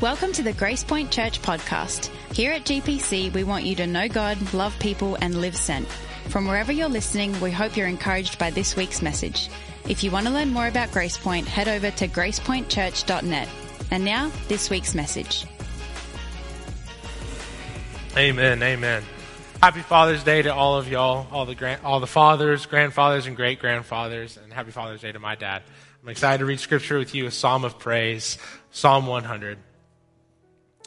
Welcome to the Grace Point Church podcast. Here at GPC, we want you to know God, love people, and live sent. From wherever you're listening, we hope you're encouraged by this week's message. If you want to learn more about Grace Point, head over to gracepointchurch.net. And now, this week's message. Amen. Amen. Happy Father's Day to all of y'all, all the grand, all the fathers, grandfathers, and great grandfathers, and happy Father's Day to my dad. I'm excited to read scripture with you, a psalm of praise, Psalm 100.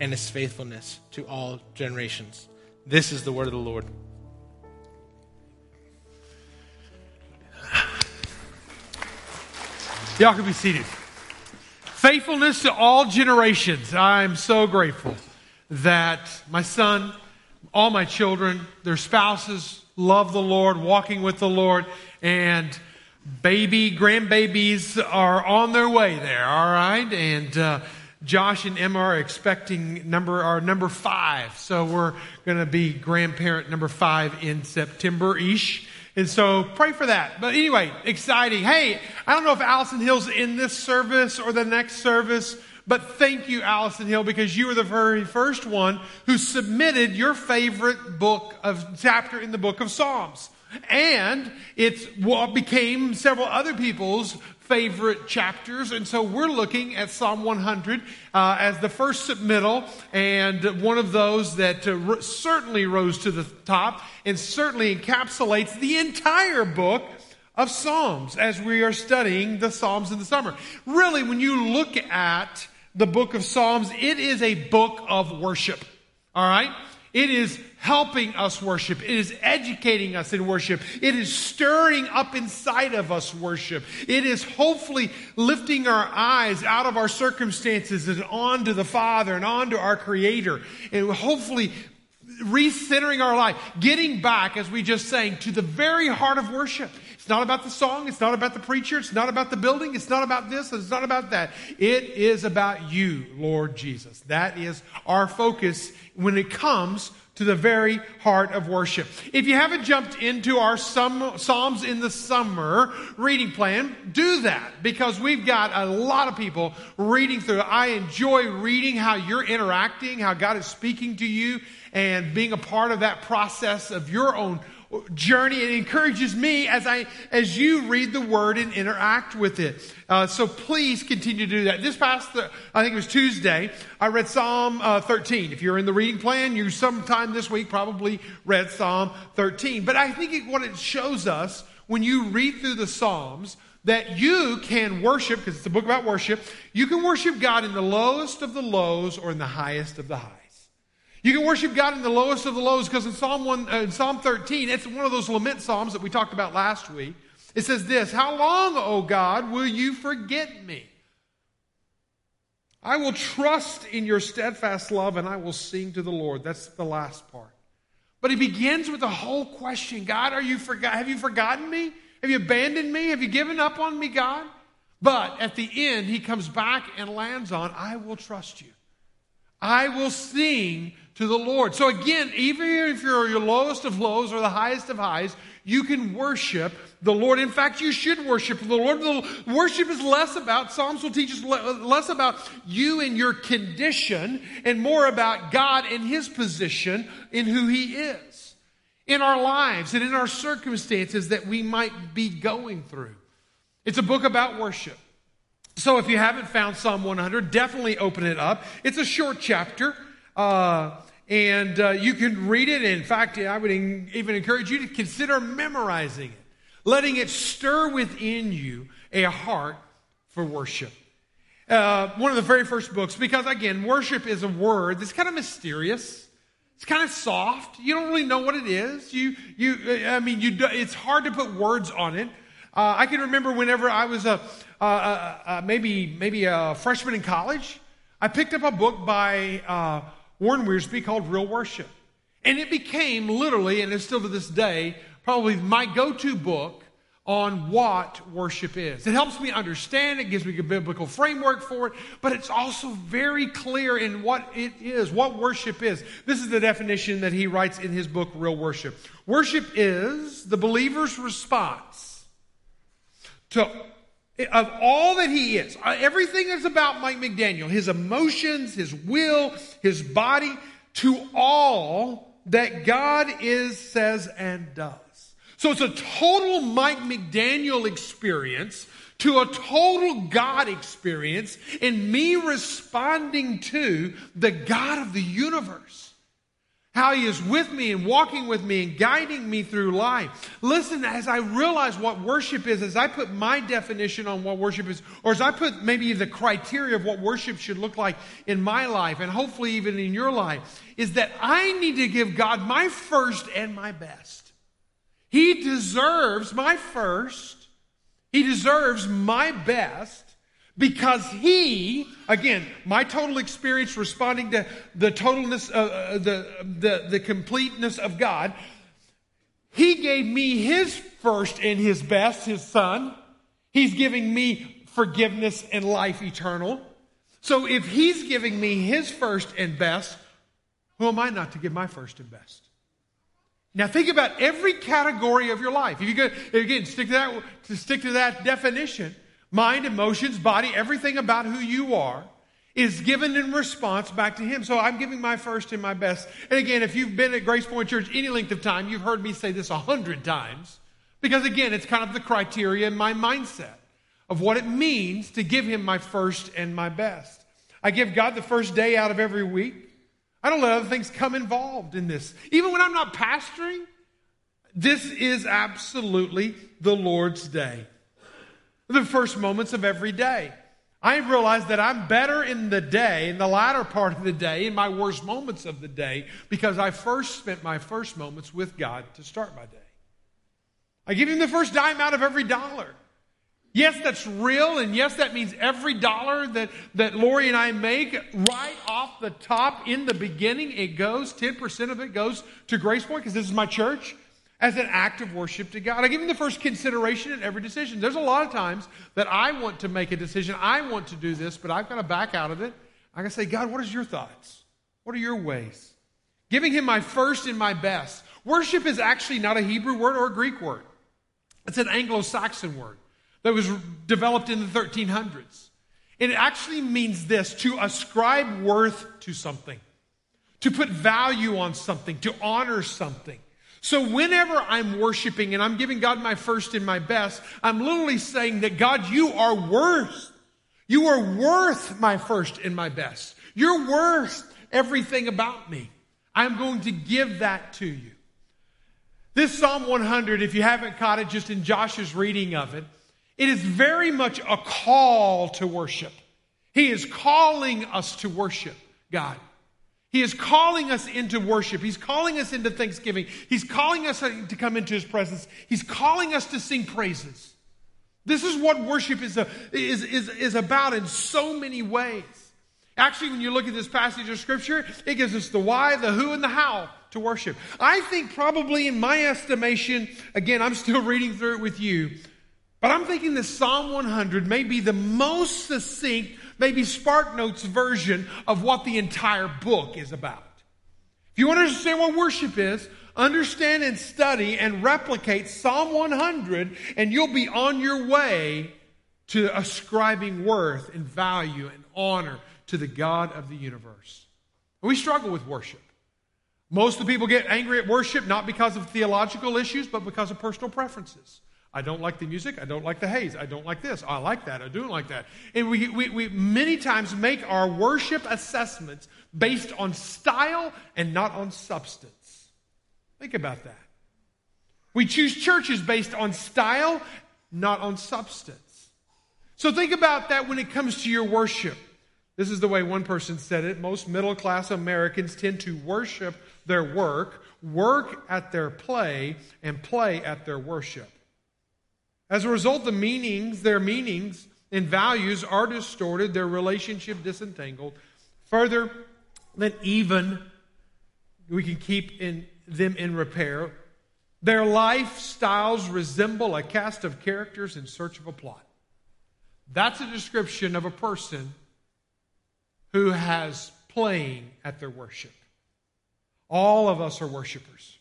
and his faithfulness to all generations. This is the word of the Lord. Y'all can be seated. Faithfulness to all generations. I'm so grateful that my son, all my children, their spouses love the Lord, walking with the Lord, and baby grandbabies are on their way there, all right? And, uh, Josh and Emma are expecting number our number five, so we're going to be grandparent number five in September ish. And so pray for that. But anyway, exciting. Hey, I don't know if Allison Hill's in this service or the next service, but thank you, Allison Hill, because you were the very first one who submitted your favorite book of chapter in the book of Psalms. And it became several other people's favorite chapters. And so we're looking at Psalm 100 uh, as the first submittal and one of those that uh, certainly rose to the top and certainly encapsulates the entire book of Psalms as we are studying the Psalms in the summer. Really, when you look at the book of Psalms, it is a book of worship. All right? It is helping us worship. It is educating us in worship. It is stirring up inside of us worship. It is hopefully lifting our eyes out of our circumstances and onto the Father and onto our Creator. And hopefully recentering our life, getting back, as we just sang, to the very heart of worship. It's not about the song. It's not about the preacher. It's not about the building. It's not about this. It's not about that. It is about you, Lord Jesus. That is our focus when it comes to the very heart of worship. If you haven't jumped into our Psalms in the Summer reading plan, do that because we've got a lot of people reading through. I enjoy reading how you're interacting, how God is speaking to you, and being a part of that process of your own journey. It encourages me as I, as you read the word and interact with it. Uh, so please continue to do that. This past, the, I think it was Tuesday, I read Psalm uh, 13. If you're in the reading plan, you sometime this week probably read Psalm 13. But I think it, what it shows us when you read through the Psalms, that you can worship, because it's a book about worship, you can worship God in the lowest of the lows or in the highest of the highs. You can worship God in the lowest of the lows because in Psalm, 1, uh, in Psalm 13, it's one of those lament psalms that we talked about last week. It says this How long, O God, will you forget me? I will trust in your steadfast love and I will sing to the Lord. That's the last part. But he begins with a whole question God, are you forgot, have you forgotten me? Have you abandoned me? Have you given up on me, God? But at the end, he comes back and lands on, I will trust you. I will sing to the Lord. So again, even if you're your lowest of lows or the highest of highs, you can worship the Lord. In fact, you should worship the Lord. The worship is less about, Psalms will teach us less about you and your condition and more about God and His position in who He is in our lives and in our circumstances that we might be going through. It's a book about worship. So if you haven't found Psalm 100, definitely open it up. It's a short chapter. Uh, and uh, you can read it. In fact, I would even encourage you to consider memorizing it, letting it stir within you a heart for worship. Uh, one of the very first books, because again, worship is a word that's kind of mysterious. It's kind of soft. You don't really know what it is. You, you, I mean, you, it's hard to put words on it. Uh, I can remember whenever I was a, uh, uh, uh, maybe, maybe a freshman in college, I picked up a book by uh, Warren Wiersbe called Real Worship. And it became literally, and it's still to this day, probably my go to book on what worship is. It helps me understand, it gives me a biblical framework for it, but it's also very clear in what it is, what worship is. This is the definition that he writes in his book, Real Worship. Worship is the believer's response to of all that he is. Uh, everything is about Mike McDaniel, his emotions, his will, his body, to all that God is, says, and does. So it's a total Mike McDaniel experience to a total God experience in me responding to the God of the universe. How he is with me and walking with me and guiding me through life. Listen, as I realize what worship is, as I put my definition on what worship is, or as I put maybe the criteria of what worship should look like in my life, and hopefully even in your life, is that I need to give God my first and my best. He deserves my first. He deserves my best because he, again, my total experience responding to the totalness, uh, uh, the, the, the completeness of God, he gave me his first and his best, his son. He's giving me forgiveness and life eternal. So if he's giving me his first and best, who am I not to give my first and best? Now think about every category of your life. If you go, again, stick to that, to stick to that definition, mind, emotions, body, everything about who you are is given in response back to Him. So I'm giving my first and my best. And again, if you've been at Grace Point Church any length of time, you've heard me say this a hundred times. Because again, it's kind of the criteria in my mindset of what it means to give Him my first and my best. I give God the first day out of every week. I don't let other things come involved in this. Even when I'm not pastoring, this is absolutely the Lord's day. The first moments of every day. I realize that I'm better in the day, in the latter part of the day, in my worst moments of the day, because I first spent my first moments with God to start my day. I give Him the first dime out of every dollar. Yes, that's real, and yes, that means every dollar that, that Lori and I make, right off the top in the beginning, it goes, 10% of it goes to Grace Point, because this is my church, as an act of worship to God. I give him the first consideration in every decision. There's a lot of times that I want to make a decision, I want to do this, but I've got to back out of it. I to say, God, what is your thoughts? What are your ways? Giving him my first and my best. Worship is actually not a Hebrew word or a Greek word. It's an Anglo Saxon word that was developed in the 1300s. It actually means this to ascribe worth to something, to put value on something, to honor something. So whenever I'm worshiping and I'm giving God my first and my best, I'm literally saying that God, you are worth. You are worth my first and my best. You're worth everything about me. I'm going to give that to you. This Psalm 100, if you haven't caught it just in Josh's reading of it, it is very much a call to worship. He is calling us to worship God. He is calling us into worship. He's calling us into thanksgiving. He's calling us to come into His presence. He's calling us to sing praises. This is what worship is, a, is, is, is about in so many ways. Actually, when you look at this passage of Scripture, it gives us the why, the who, and the how to worship. I think, probably in my estimation, again, I'm still reading through it with you, but I'm thinking that Psalm 100 may be the most succinct, maybe Spark Notes version of what the entire book is about. If you want to understand what worship is, understand and study and replicate Psalm 100, and you'll be on your way to ascribing worth and value and honor to the God of the universe. We struggle with worship. Most of the people get angry at worship not because of theological issues, but because of personal preferences. I don't like the music. I don't like the haze. I don't like this. I like that. I don't like that. And we, we, we many times make our worship assessments based on style and not on substance. Think about that. We choose churches based on style, not on substance. So think about that when it comes to your worship. This is the way one person said it. Most middle class Americans tend to worship their work, work at their play, and play at their worship. As a result, the meanings, their meanings and values are distorted, their relationship disentangled, Further, than even we can keep in, them in repair, their lifestyles resemble a cast of characters in search of a plot. That's a description of a person who has playing at their worship. All of us are worshipers.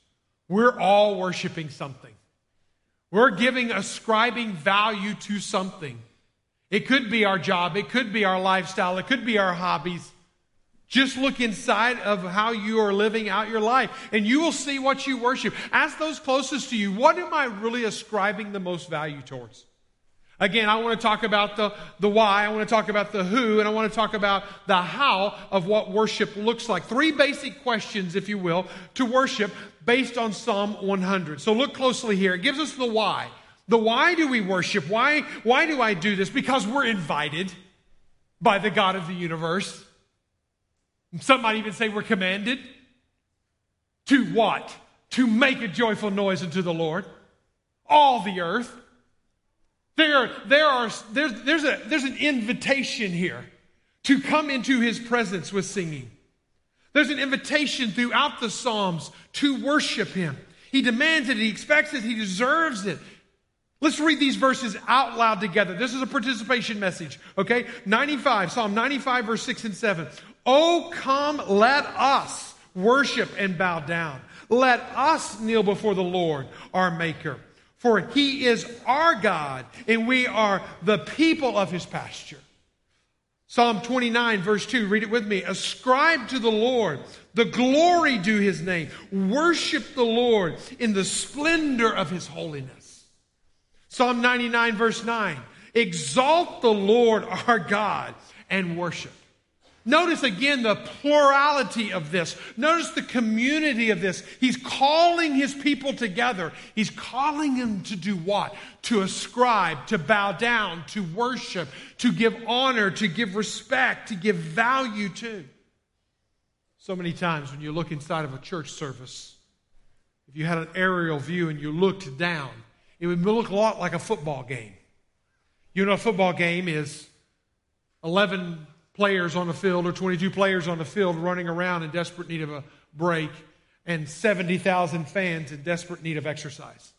We're all worshiping something. We're giving, ascribing value to something. It could be our job, it could be our lifestyle, it could be our hobbies. Just look inside of how you are living out your life, and you will see what you worship. Ask those closest to you, what am I really ascribing the most value towards? Again, I want to talk about the, the why, I want to talk about the who, and I want to talk about the how of what worship looks like. Three basic questions, if you will, to worship based on Psalm 100. So look closely here. It gives us the why. The why do we worship? Why, why do I do this? Because we're invited by the God of the universe. Some might even say we're commanded to what? To make a joyful noise unto the Lord. All the earth. There, there are, there's, there's, a, there's an invitation here to come into his presence with singing. There's an invitation throughout the Psalms to worship him. He demands it, he expects it, he deserves it. Let's read these verses out loud together. This is a participation message, okay? 95, Psalm 95, verse 6 and 7. Oh, come, let us worship and bow down. Let us kneel before the Lord, our Maker. For he is our God, and we are the people of his pasture. Psalm 29, verse 2, read it with me. Ascribe to the Lord the glory due his name. Worship the Lord in the splendor of his holiness. Psalm 99, verse 9. Exalt the Lord our God and worship. Notice again the plurality of this. Notice the community of this. He's calling his people together. He's calling them to do what? To ascribe, to bow down, to worship, to give honor, to give respect, to give value to. So many times when you look inside of a church service, if you had an aerial view and you looked down, it would look a lot like a football game. You know, a football game is 11 players on the field or 22 players on the field running around in desperate need of a break and 70,000 fans in desperate need of exercise.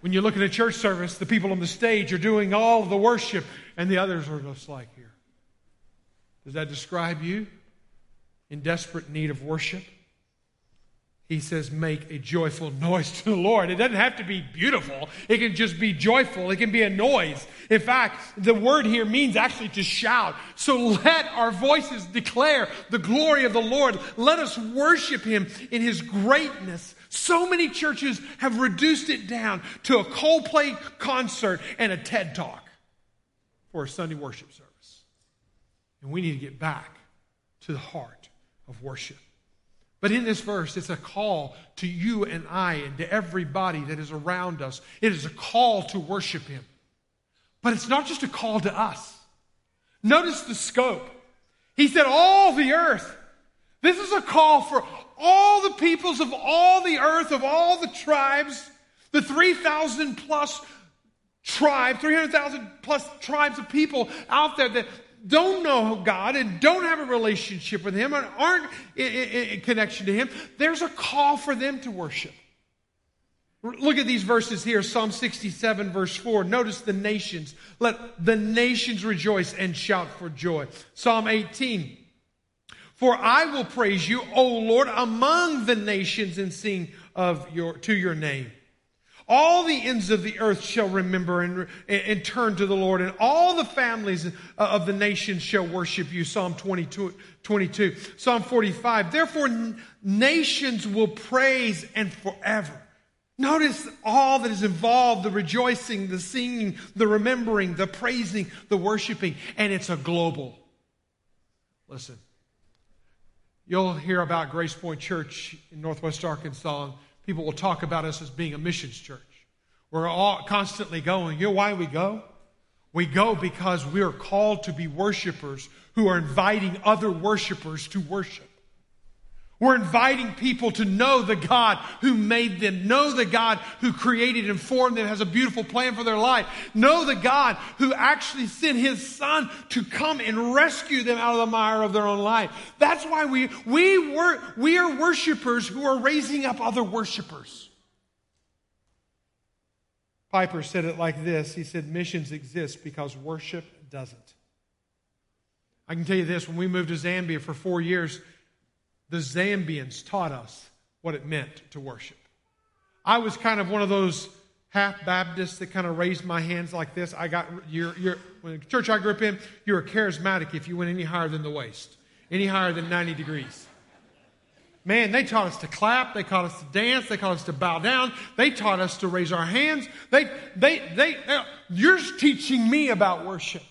When you look at a church service, the people on the stage are doing all the worship and the others are just like here. Does that describe you in desperate need of worship? He says, make a joyful noise to the Lord. It doesn't have to be beautiful. It can just be joyful. It can be a noise. In fact, the word here means actually to shout. So let our voices declare the glory of the Lord. Let us worship him in his greatness. So many churches have reduced it down to a Coldplay concert and a TED talk for a Sunday worship service. And we need to get back to the heart of worship. But in this verse, it's a call to you and I and to everybody that is around us. It is a call to worship Him. But it's not just a call to us. Notice the scope. He said, All the earth. This is a call for all the peoples of all the earth, of all the tribes, the 3,000 plus tribe, 300,000 plus tribes of people out there that don't know God and don't have a relationship with Him and aren't in, connection to Him, there's a call for them to worship. Look at these verses here Psalm 67, verse 4. Notice the nations. Let the nations rejoice and shout for joy. Psalm 18. For I will praise you, O Lord, among the nations and sing of your, to your name. All the ends of the earth shall remember and, and, turn to the Lord, and all the families of the nations shall worship you. Psalm 22, 22. Psalm 45. Therefore, nations will praise and forever. Notice all that is involved the rejoicing, the singing, the remembering, the praising, the worshiping, and it's a global. Listen, you'll hear about Grace Point Church in Northwest Arkansas People will talk about us as being a missions church. We're all constantly going. You know why we go? We go because we are called to be worshipers who are inviting other worshipers to worship. We're inviting people to know the God who made them, know the God who created and formed them, has a beautiful plan for their life, know the God who actually sent his son to come and rescue them out of the mire of their own life. That's why we, we, were, we are worshipers who are raising up other worshipers. Piper said it like this He said, Missions exist because worship doesn't. I can tell you this when we moved to Zambia for four years, the Zambians taught us what it meant to worship. I was kind of one of those half Baptists that kind of raised my hands like this. I got, you're, when the church I grew up in, you were charismatic if you went any higher than the waist, any higher than 90 degrees. Man, they taught us to clap. They taught us to dance. They taught us to bow down. They taught us to raise our hands. They, they, they, they you're teaching me about worship.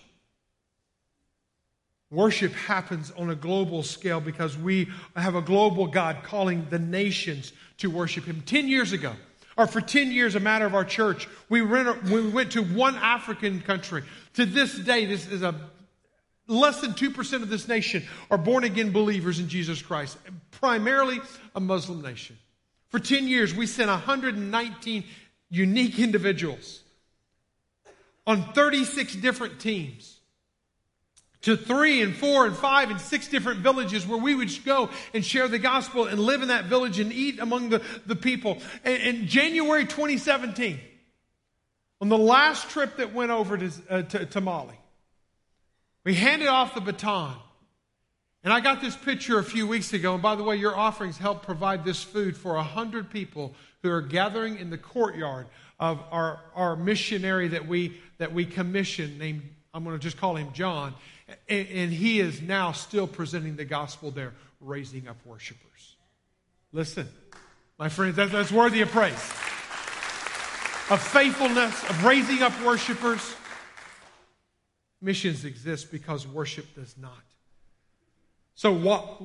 Worship happens on a global scale because we have a global God calling the nations to worship Him. Ten years ago, or for 10 years, a matter of our church, we, went, we went to one African country. To this day, this is a less than 2% of this nation are born again believers in Jesus Christ, primarily a Muslim nation. For 10 years, we sent 119 unique individuals on 36 different teams to three and four and five and six different villages where we would go and share the gospel and live in that village and eat among the, the people. And in January 2017, on the last trip that went over to, uh, to, to Mali, we handed off the baton. And I got this picture a few weeks ago. And by the way, your offerings help provide this food for 100 people who are gathering in the courtyard of our, our missionary that we, that we commissioned named, I'm going to just call him John. And, and he is now still presenting the gospel there, raising up worshipers. Listen, my friends, that, that's worthy of praise. Of faithfulness, of raising up worshipers. Missions exist because worship does not. So what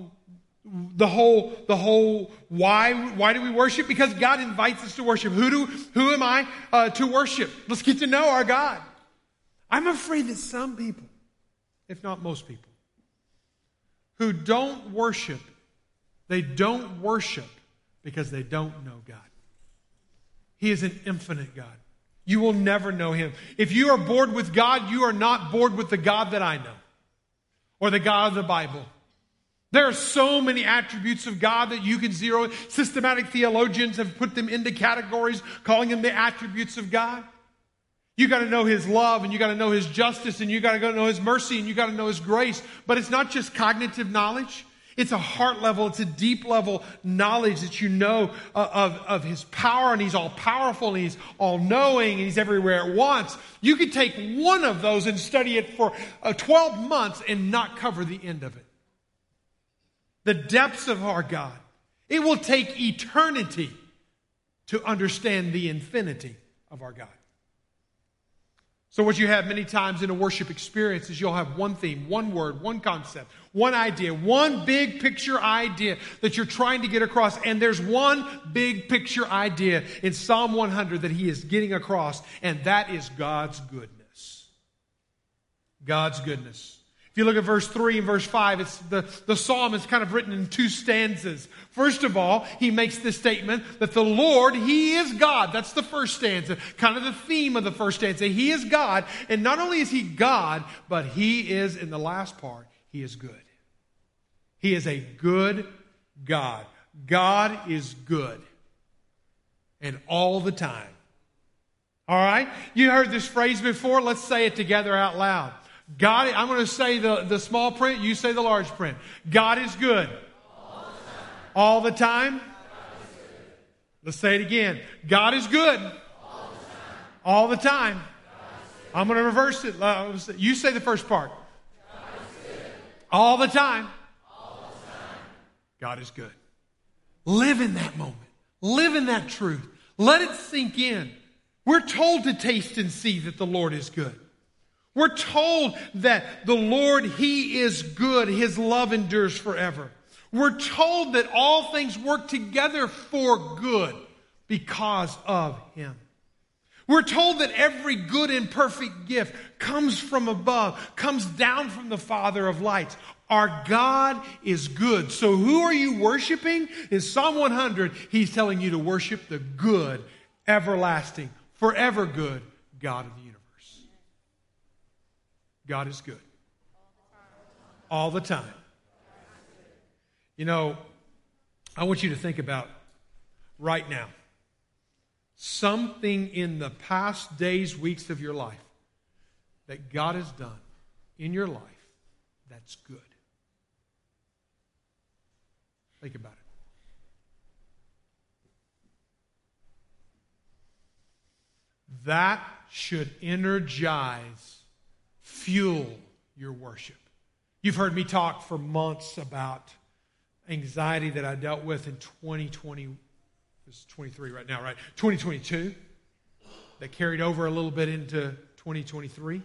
the whole the whole why why do we worship? Because God invites us to worship. Who do who am I uh, to worship? Let's get to know our God. I'm afraid that some people if not most people, who don't worship, they don't worship because they don't know God. He is an infinite God. You will never know him. If you are bored with God, you are not bored with the God that I know or the God of the Bible. There are so many attributes of God that you can zero. Systematic theologians have put them into categories, calling them the attributes of God. You got to know His love and you got to know His justice and you got to know His mercy and you got to know His grace. But it's not just cognitive knowledge. It's a heart level, it's a deep level knowledge that you know uh, of, of His power and He's all powerful and He's all knowing and He's everywhere at once. You could take one of those and study it for uh, 12 months and not cover the end of it. The depths of our God. It will take eternity to understand the infinity of our God. So, what you have many times in a worship experience is you'll have one theme, one word, one concept, one idea, one big picture idea that you're trying to get across. And there's one big picture idea in Psalm 100 that he is getting across, and that is God's goodness. God's goodness. If you look at verse 3 and verse 5, it's the, the psalm is kind of written in two stanzas. First of all, he makes the statement that the Lord, He is God. That's the first stanza, kind of the theme of the first stanza. He is God, and not only is He God, but He is, in the last part, He is good. He is a good God. God is good. And all the time. All right? You heard this phrase before. Let's say it together out loud. God, I'm going to say the, the small print, you say the large print. God is good. All the time. Let's say it again. God is good. All the time. I'm going to reverse it. You say the first part. All the time. God is good. Live in that moment. Live in that truth. Let it sink in. We're told to taste and see that the Lord is good. We're told that the Lord, He is good. His love endures forever. We're told that all things work together for good because of Him. We're told that every good and perfect gift comes from above, comes down from the Father of lights. Our God is good. So who are you worshiping? In Psalm 100, he's telling you to worship the good, everlasting, forever good God of the universe. God is good. All the time. You know, I want you to think about right now something in the past days, weeks of your life that God has done in your life that's good. Think about it. That should energize, fuel your worship. You've heard me talk for months about anxiety that I dealt with in 2020. It's 23 right now, right? 2022. That carried over a little bit into 2023.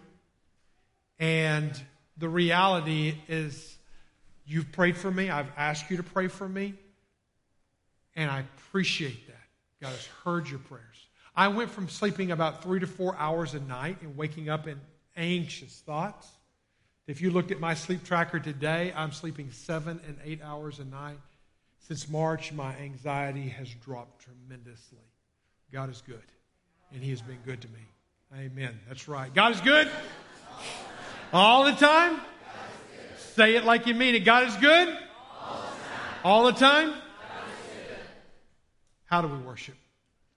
And the reality is, you've prayed for me. I've asked you to pray for me. And I appreciate that. God has heard your prayers. I went from sleeping about three to four hours a night and waking up in anxious thoughts. If you looked at my sleep tracker today, I'm sleeping seven and eight hours a night. Since March, my anxiety has dropped tremendously. God is good, and He has been good to me. Amen. That's right. God is good all the time. Say it like you mean it. God is good all the time. How do we worship?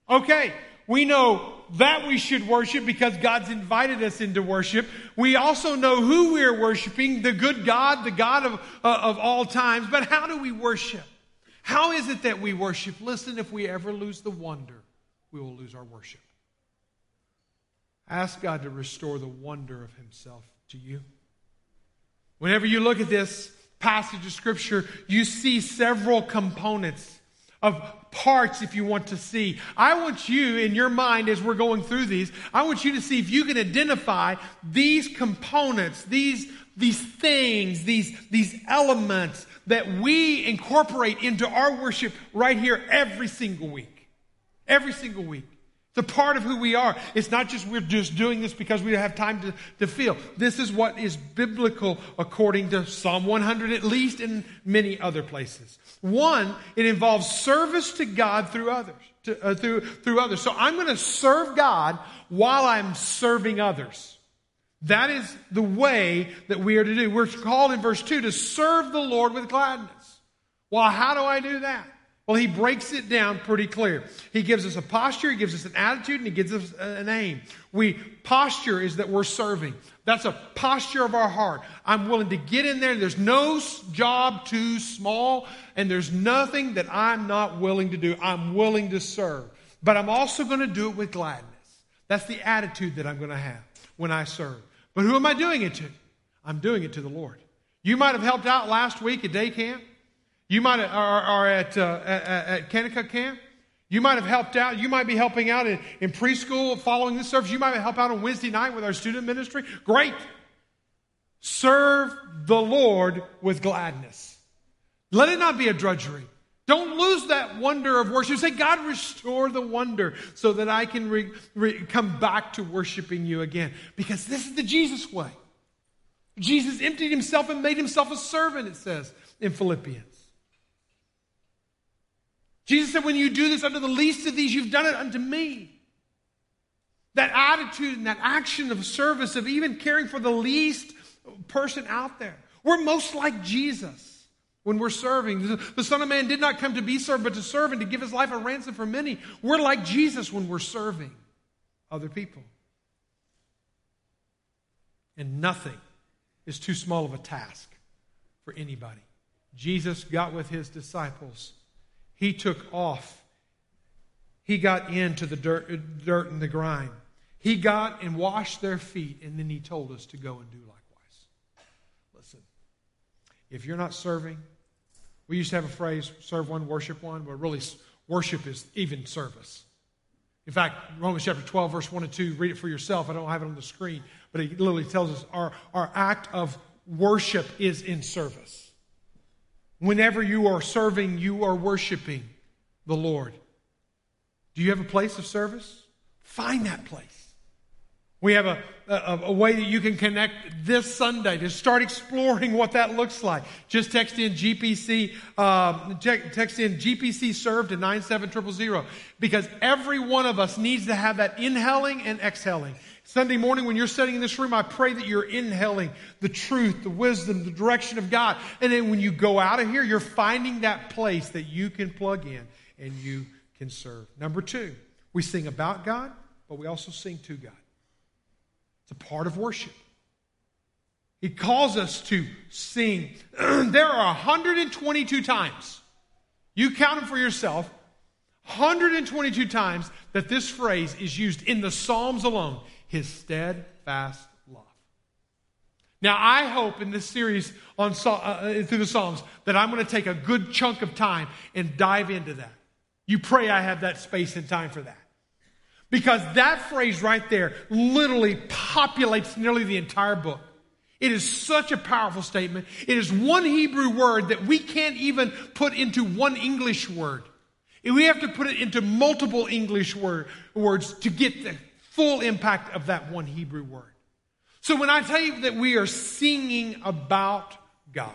Okay, we know that we should worship because God's invited us into worship. We also know who we are worshiping, the good God, the God of, uh, of all times. But how do we worship? How is it that we worship? Listen, if we ever lose the wonder, we will lose our worship. Ask God to restore the wonder of Himself to you. Whenever you look at this passage of Scripture, you see several components of parts if you want to see. I want you in your mind as we're going through these, I want you to see if you can identify these components, these, these things, these, these elements that we incorporate into our worship right here every single week. Every single week. It's a part of who we are. It's not just we're just doing this because we have time to, to feel. This is what is biblical according to Psalm 100 at least and many other places. One, it involves service to God through others. To, uh, through, through others. So I'm going to serve God while I'm serving others. That is the way that we are to do. We're called in verse 2 to serve the Lord with gladness. Well, how do I do that? Well, he breaks it down pretty clear. He gives us a posture, he gives us an attitude, and he gives us an aim. We posture is that we're serving. That's a posture of our heart. I'm willing to get in there. There's no job too small, and there's nothing that I'm not willing to do. I'm willing to serve. But I'm also going to do it with gladness. That's the attitude that I'm going to have when I serve. But who am I doing it to? I'm doing it to the Lord. You might have helped out last week at day camp. You might have, are, at, uh, at, at Kanakuk camp. You might have helped out. You might be helping out in, in preschool following this service. You might help out on Wednesday night with our student ministry. Great. Serve the Lord with gladness. Let it not be a drudgery. Don't lose that wonder of worship. Say, God, restore the wonder so that I can re, re, come back to worshiping you again. Because this is the Jesus way. Jesus emptied himself and made himself a servant, it says in Philippians. Jesus said, When you do this unto the least of these, you've done it unto me. That attitude and that action of service, of even caring for the least person out there. We're most like Jesus when we're serving. The Son of Man did not come to be served, but to serve and to give his life a ransom for many. We're like Jesus when we're serving other people. And nothing is too small of a task for anybody. Jesus got with his disciples he took off. He got into the dirt, dirt and the grime. He got and washed their feet, and then he told us to go and do likewise. Listen, if you're not serving, we used to have a phrase serve one, worship one, but really, worship is even service. In fact, Romans chapter 12, verse 1 and 2, read it for yourself. I don't have it on the screen, but it literally tells us our, our act of worship is in service. Whenever you are serving, you are worshiping the Lord. Do you have a place of service? Find that place. We have a, a, a, way that you can connect this Sunday to start exploring what that looks like. Just text in GPC, uh, text in GPC serve to 97000 because every one of us needs to have that inhaling and exhaling. Sunday morning when you're sitting in this room, I pray that you're inhaling the truth, the wisdom, the direction of God. And then when you go out of here, you're finding that place that you can plug in and you can serve. Number two, we sing about God, but we also sing to God. It's a part of worship. He calls us to sing. there are 122 times, you count them for yourself, 122 times that this phrase is used in the Psalms alone his steadfast love. Now, I hope in this series on uh, uh, through the Psalms that I'm going to take a good chunk of time and dive into that. You pray I have that space and time for that. Because that phrase right there literally populates nearly the entire book. It is such a powerful statement. It is one Hebrew word that we can't even put into one English word. We have to put it into multiple English word, words to get the full impact of that one Hebrew word. So when I tell you that we are singing about God,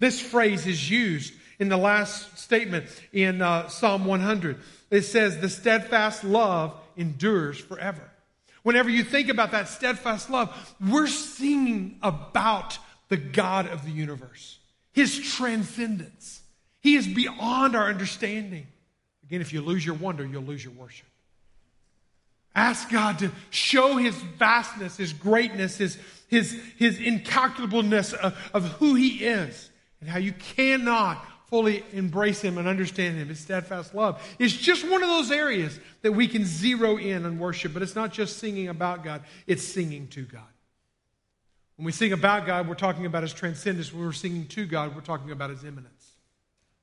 this phrase is used in the last statement in uh, Psalm 100. It says, The steadfast love endures forever. Whenever you think about that steadfast love, we're singing about the God of the universe, His transcendence. He is beyond our understanding. Again, if you lose your wonder, you'll lose your worship. Ask God to show His vastness, His greatness, His, His, His incalculableness of, of who He is, and how you cannot fully embrace Him and understand Him, His steadfast love, is just one of those areas that we can zero in and worship. But it's not just singing about God, it's singing to God. When we sing about God, we're talking about His transcendence. When we're singing to God, we're talking about His immanence.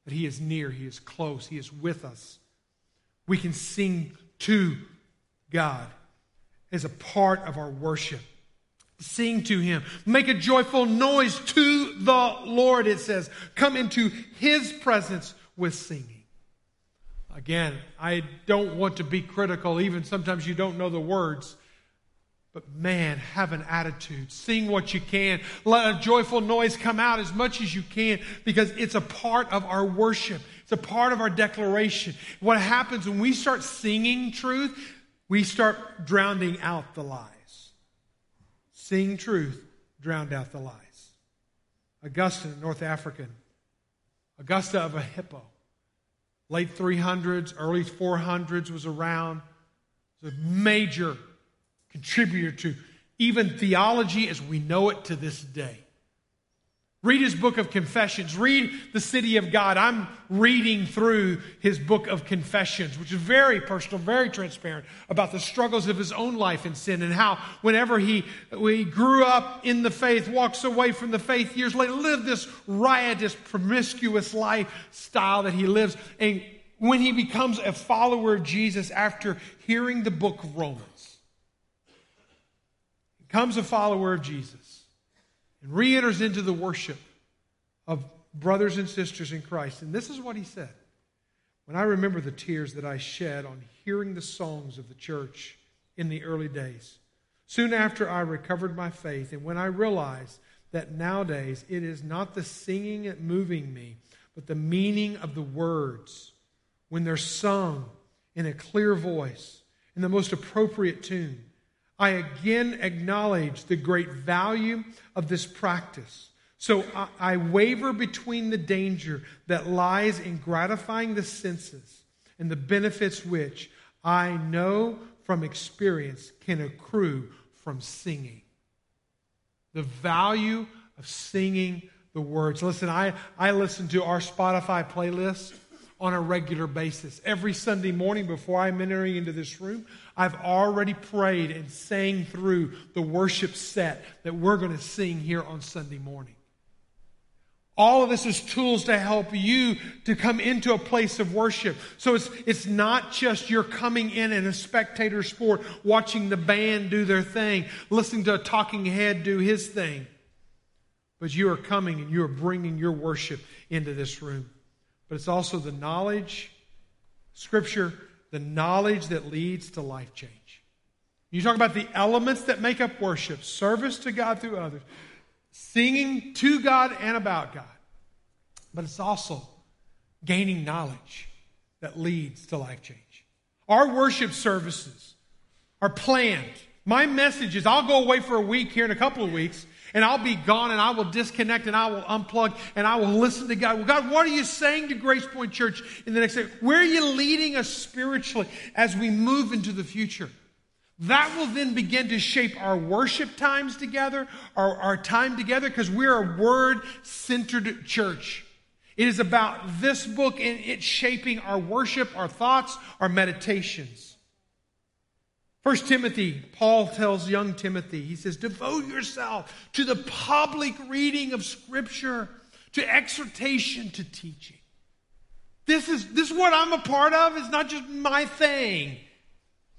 That He is near, He is close, He is with us. We can sing to God as a part of our worship. Sing to him. Make a joyful noise to the Lord, it says. Come into his presence with singing. Again, I don't want to be critical, even sometimes you don't know the words. But man, have an attitude. Sing what you can. Let a joyful noise come out as much as you can because it's a part of our worship. It's a part of our declaration. What happens when we start singing truth, we start drowning out the lies. Seeing truth drowned out the lies. Augustine, North African, Augustine of a Hippo, late 300s, early 400s, was around. Was a major contributor to even theology as we know it to this day. Read his book of Confessions. Read The City of God. I'm reading through his book of Confessions, which is very personal, very transparent about the struggles of his own life in sin and how whenever he, he grew up in the faith, walks away from the faith years later, lived this riotous, promiscuous lifestyle that he lives. And when he becomes a follower of Jesus after hearing the book of Romans, becomes a follower of Jesus and re enters into the worship of brothers and sisters in Christ. And this is what he said When I remember the tears that I shed on hearing the songs of the church in the early days, soon after I recovered my faith, and when I realized that nowadays it is not the singing that moving me, but the meaning of the words when they're sung in a clear voice, in the most appropriate tune. I again acknowledge the great value of this practice. So I, I, waver between the danger that lies in gratifying the senses and the benefits which I know from experience can accrue from singing. The value of singing the words. Listen, I, I listen to our Spotify playlist on a regular basis. Every Sunday morning before I'm entering into this room, I've already prayed and sang through the worship set that we're going to sing here on Sunday morning. All of this is tools to help you to come into a place of worship. So it's, it's not just you're coming in in a spectator sport, watching the band do their thing, listening to a talking head do his thing. But you are coming and you are bringing your worship into this room but it's also the knowledge, Scripture, the knowledge that leads to life change. You talk about the elements that make up worship service to God through others, singing to God and about God. But it's also gaining knowledge that leads to life change. Our worship services are planned. My message is I'll go away for a week here in a couple of weeks and I'll be gone and I will disconnect and I will unplug and I will listen to God. Well, God, what are you saying to Grace Point Church in the next day? Where are you leading us spiritually as we move into the future? That will then begin to shape our worship times together, our, our time together, because we're a word centered church. It is about this book and it shaping our worship, our thoughts, our meditations. First Timothy, Paul tells young Timothy, he says, devote yourself to the public reading of Scripture, to exhortation, to teaching. This is, this is what I'm a part of. It's not just my thing.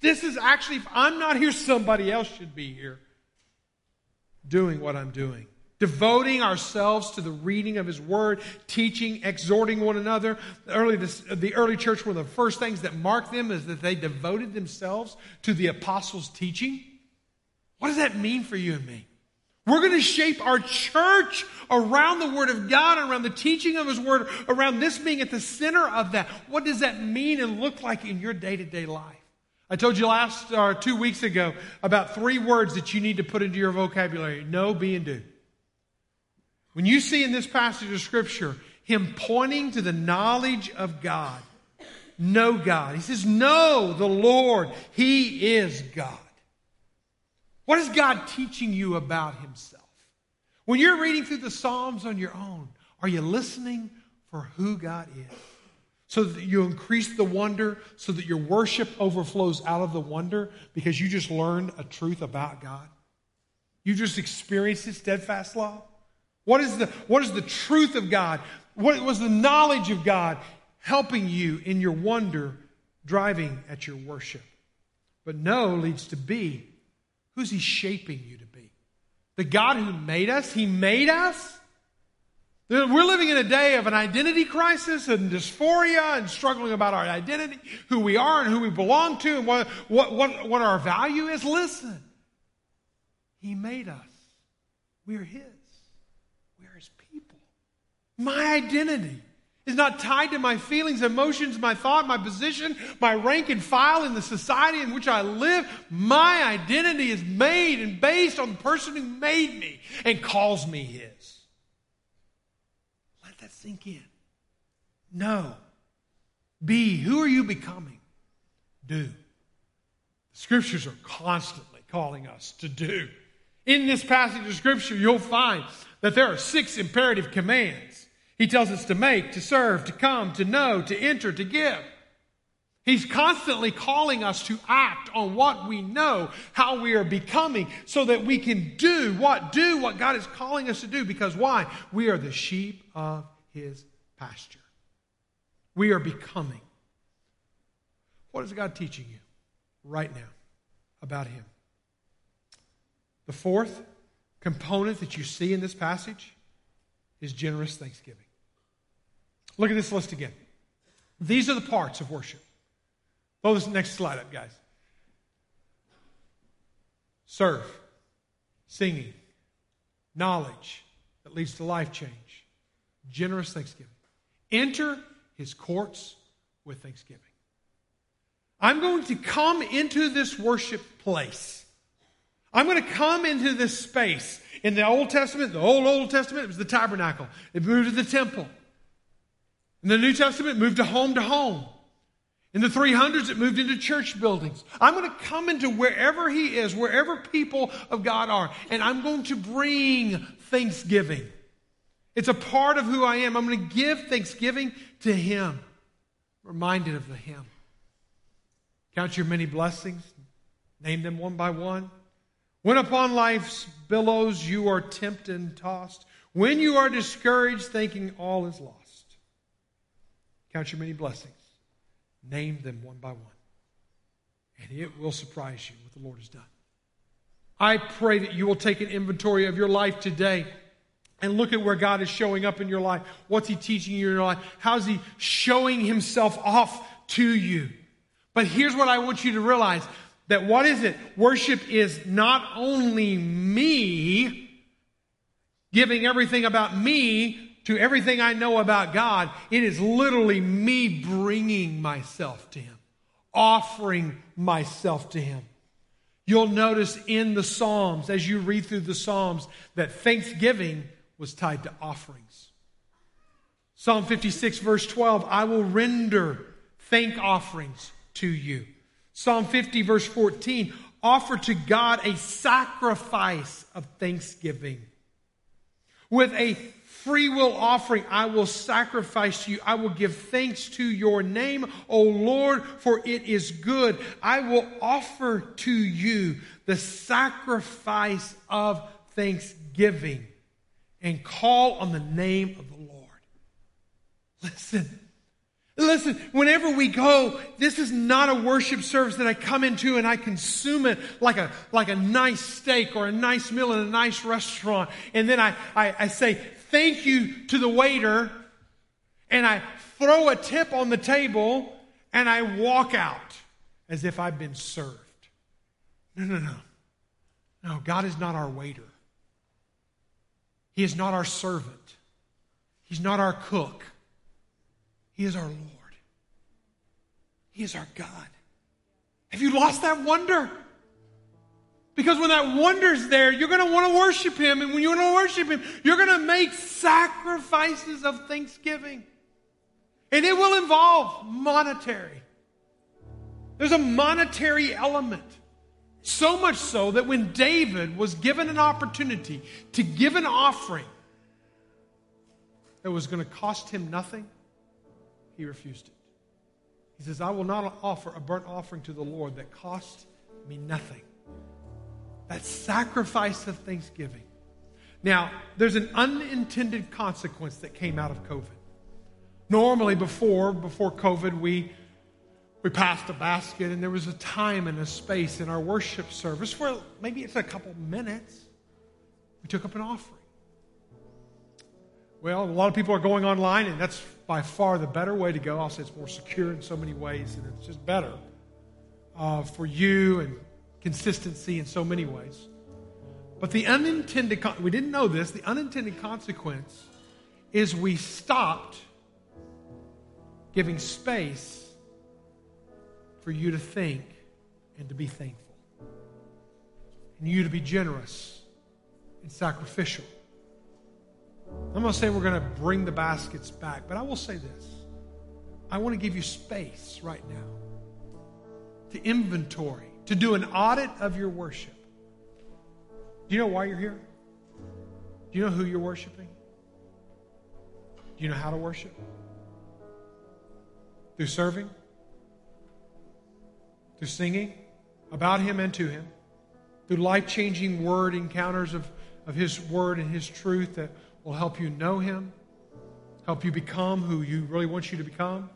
This is actually, if I'm not here, somebody else should be here doing what I'm doing devoting ourselves to the reading of his word, teaching, exhorting one another. The early, the early church, one of the first things that marked them is that they devoted themselves to the apostles' teaching. What does that mean for you and me? We're going to shape our church around the Word of God, around the teaching of His Word, around this being at the center of that. What does that mean and look like in your day to day life? I told you last or uh, two weeks ago about three words that you need to put into your vocabulary know, be, and do. When you see in this passage of Scripture him pointing to the knowledge of God, know God. He says, Know the Lord. He is God. What is God teaching you about Himself? When you're reading through the Psalms on your own, are you listening for who God is? So that you increase the wonder, so that your worship overflows out of the wonder because you just learned a truth about God. You just experienced His steadfast love. What is the, what is the truth of God? What was the knowledge of God helping you in your wonder, driving at your worship? But know leads to be. Who's He shaping you to be? The God who made us, He made us. We're living in a day of an identity crisis and dysphoria and struggling about our identity, who we are and who we belong to, and what, what, what, what our value is. Listen, He made us. We are His. My identity is not tied to my feelings, emotions, my thought, my position, my rank and file in the society in which I live. My identity is made and based on the person who made me and calls me his. Let that sink in. Know. Be. Who are you becoming? Do. The scriptures are constantly calling us to do. In this passage of scripture, you'll find that there are six imperative commands. He tells us to make, to serve, to come, to know, to enter, to give. He's constantly calling us to act on what we know, how we are becoming, so that we can do what do what God is calling us to do. Because why? We are the sheep of his pasture. We are becoming. What is God teaching you right now about him? The fourth component that you see in this passage is generous thanksgiving. Look at this list again. These are the parts of worship. Throw this next slide up, guys. Serve, singing, knowledge that leads to life change, generous thanksgiving. Enter his courts with thanksgiving. I'm going to come into this worship place. I'm going to come into this space. In the Old Testament, the old Old Testament, it was the tabernacle. It moved to the temple. In the New Testament, it moved to home to home. In the 300s, it moved into church buildings. I'm going to come into wherever He is, wherever people of God are, and I'm going to bring thanksgiving. It's a part of who I am. I'm going to give thanksgiving to Him. Reminded of the hymn. Count your many blessings, name them one by one. When upon life's billows you are tempted and tossed, when you are discouraged, thinking all is lost. Count your many blessings. Name them one by one. And it will surprise you what the Lord has done. I pray that you will take an inventory of your life today and look at where God is showing up in your life. What's He teaching you in your life? How's He showing Himself off to you? But here's what I want you to realize that what is it? Worship is not only me giving everything about me to everything I know about God, it is literally me bringing myself to Him, offering myself to Him. You'll notice in the Psalms, as you read through the Psalms, that thanksgiving was tied to offerings. Psalm 56, verse 12 I will render thank offerings to you. Psalm 50, verse 14 offer to God a sacrifice of thanksgiving. With a free will offering, I will sacrifice to you. I will give thanks to your name, O Lord, for it is good. I will offer to you the sacrifice of thanksgiving and call on the name of the Lord. Listen. Listen, whenever we go, this is not a worship service that I come into and I consume it like a, like a nice steak or a nice meal in a nice restaurant. And then I, I, I say thank you to the waiter and I throw a tip on the table and I walk out as if I've been served. No, no, no. No, God is not our waiter. He is not our servant. He's not our cook. He is our Lord. He is our God. Have you lost that wonder? Because when that wonder's there, you're going to want to worship Him. And when you want to worship Him, you're going to make sacrifices of thanksgiving. And it will involve monetary. There's a monetary element. So much so that when David was given an opportunity to give an offering that was going to cost him nothing, he refused it. He says, I will not offer a burnt offering to the Lord that costs me nothing. That sacrifice of thanksgiving. Now, there's an unintended consequence that came out of COVID. Normally, before before COVID, we we passed a basket, and there was a time and a space in our worship service for maybe it's a couple minutes. We took up an offering. Well, a lot of people are going online, and that's by far the better way to go. I'll say it's more secure in so many ways, and it's just better uh, for you and consistency in so many ways. But the unintended, we didn't know this, the unintended consequence is we stopped giving space for you to think and to be thankful, and you to be generous and sacrificial. I'm going to say we're going to bring the baskets back, but I will say this. I want to give you space right now to inventory, to do an audit of your worship. Do you know why you're here? Do you know who you're worshiping? Do you know how to worship? Through serving? Through singing about Him and to Him? Through life changing word encounters of, of His word and His truth that will help you know Him, help you become who you really want you to become,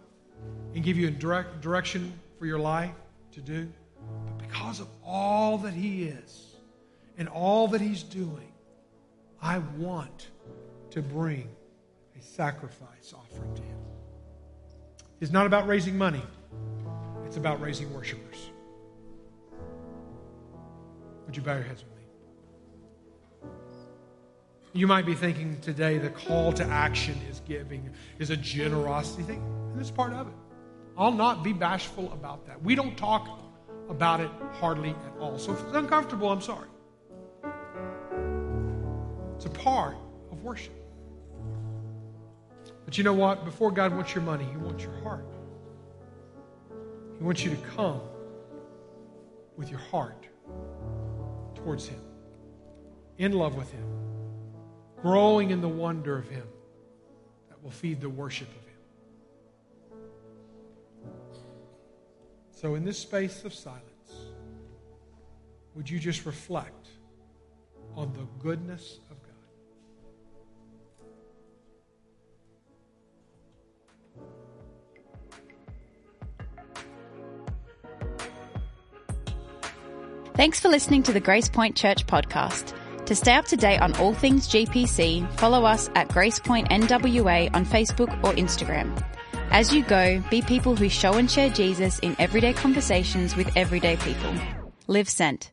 and give you a direct direction for your life to do. But because of all that He is and all that He's doing, I want to bring a sacrifice offering to Him. It's not about raising money, it's about raising worshipers. Would you bow your heads with me? You might be thinking today the call to action is giving, is a generosity thing, and it's part of it. I'll not be bashful about that. We don't talk about it hardly at all. So if it's uncomfortable, I'm sorry. It's a part of worship. But you know what? Before God wants your money, He wants your heart. He wants you to come with your heart towards Him, in love with Him growing in the wonder of Him that will feed the worship of Him. So, in this space of silence, would you just reflect on the goodness of God? Thanks for listening to the Grace Point Church podcast. To stay up to date on all things GPC, follow us at GracePoint NWA on Facebook or Instagram. As you go, be people who show and share Jesus in everyday conversations with everyday people. Live sent.